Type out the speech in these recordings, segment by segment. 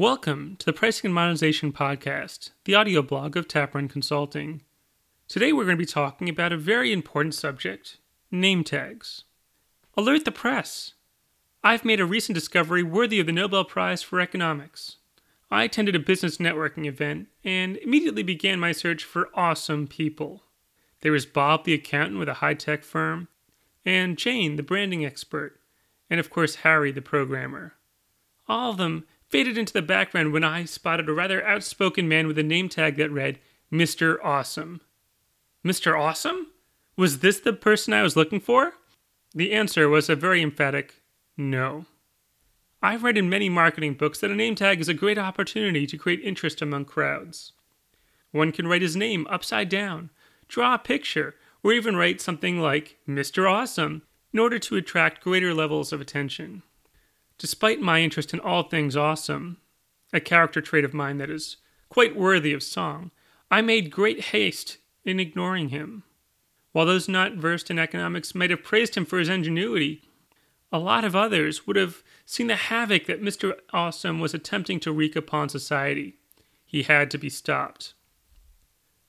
Welcome to the Pricing and Monetization Podcast, the audio blog of Taprun Consulting. Today we're going to be talking about a very important subject name tags. Alert the press! I've made a recent discovery worthy of the Nobel Prize for Economics. I attended a business networking event and immediately began my search for awesome people. There was Bob, the accountant with a high tech firm, and Jane, the branding expert, and of course, Harry, the programmer. All of them faded into the background when I spotted a rather outspoken man with a name tag that read Mr. Awesome. Mr. Awesome? Was this the person I was looking for? The answer was a very emphatic no. I've read in many marketing books that a name tag is a great opportunity to create interest among crowds. One can write his name upside down, draw a picture, or even write something like Mr. Awesome in order to attract greater levels of attention. Despite my interest in all things awesome, a character trait of mine that is quite worthy of song, I made great haste in ignoring him. While those not versed in economics might have praised him for his ingenuity, a lot of others would have seen the havoc that Mr. Awesome was attempting to wreak upon society. He had to be stopped.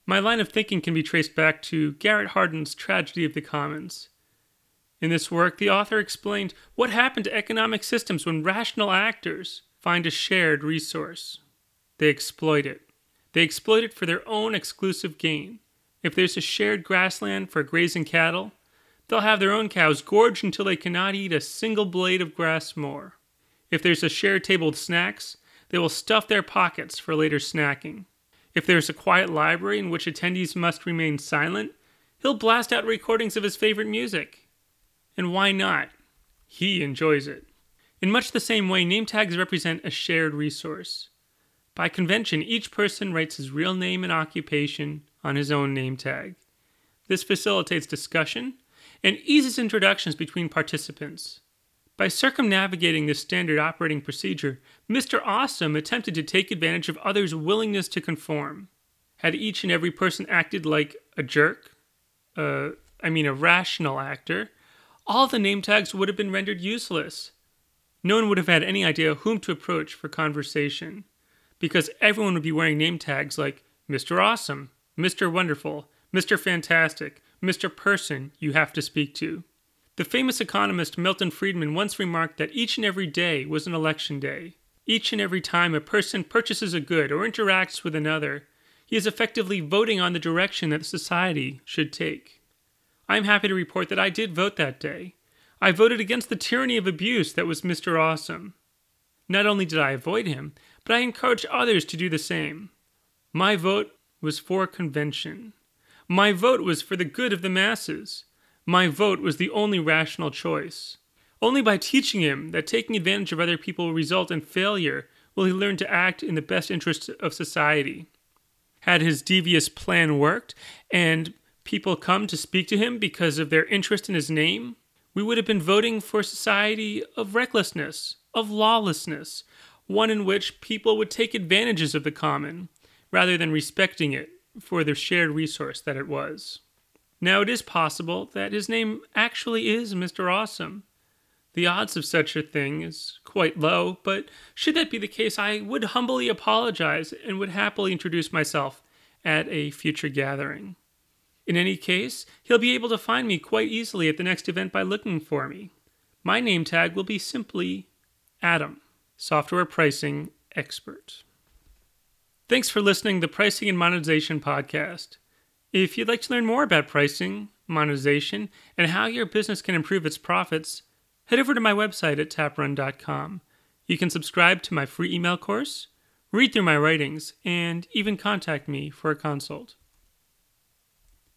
My line of thinking can be traced back to Garrett Hardin's Tragedy of the Commons. In this work, the author explained what happened to economic systems when rational actors find a shared resource. They exploit it. They exploit it for their own exclusive gain. If there's a shared grassland for grazing cattle, they'll have their own cows gorged until they cannot eat a single blade of grass more. If there's a shared table with snacks, they will stuff their pockets for later snacking. If there's a quiet library in which attendees must remain silent, he'll blast out recordings of his favorite music. And why not? He enjoys it. In much the same way, name tags represent a shared resource. By convention, each person writes his real name and occupation on his own name tag. This facilitates discussion and eases introductions between participants. By circumnavigating this standard operating procedure, Mr. Awesome attempted to take advantage of others' willingness to conform. Had each and every person acted like a jerk, uh, I mean a rational actor, all the name tags would have been rendered useless. No one would have had any idea whom to approach for conversation, because everyone would be wearing name tags like Mr. Awesome, Mr. Wonderful, Mr. Fantastic, Mr. Person you have to speak to. The famous economist Milton Friedman once remarked that each and every day was an election day. Each and every time a person purchases a good or interacts with another, he is effectively voting on the direction that society should take. I am happy to report that I did vote that day. I voted against the tyranny of abuse that was Mr. Awesome. Not only did I avoid him, but I encouraged others to do the same. My vote was for convention. My vote was for the good of the masses. My vote was the only rational choice. Only by teaching him that taking advantage of other people will result in failure will he learn to act in the best interests of society. Had his devious plan worked, and people come to speak to him because of their interest in his name, we would have been voting for a society of recklessness, of lawlessness, one in which people would take advantages of the common rather than respecting it for the shared resource that it was. Now, it is possible that his name actually is Mr. Awesome. The odds of such a thing is quite low, but should that be the case, I would humbly apologize and would happily introduce myself at a future gathering. In any case, he'll be able to find me quite easily at the next event by looking for me. My name tag will be simply Adam, software pricing expert. Thanks for listening to the Pricing and Monetization Podcast. If you'd like to learn more about pricing, monetization, and how your business can improve its profits, head over to my website at taprun.com. You can subscribe to my free email course, read through my writings, and even contact me for a consult.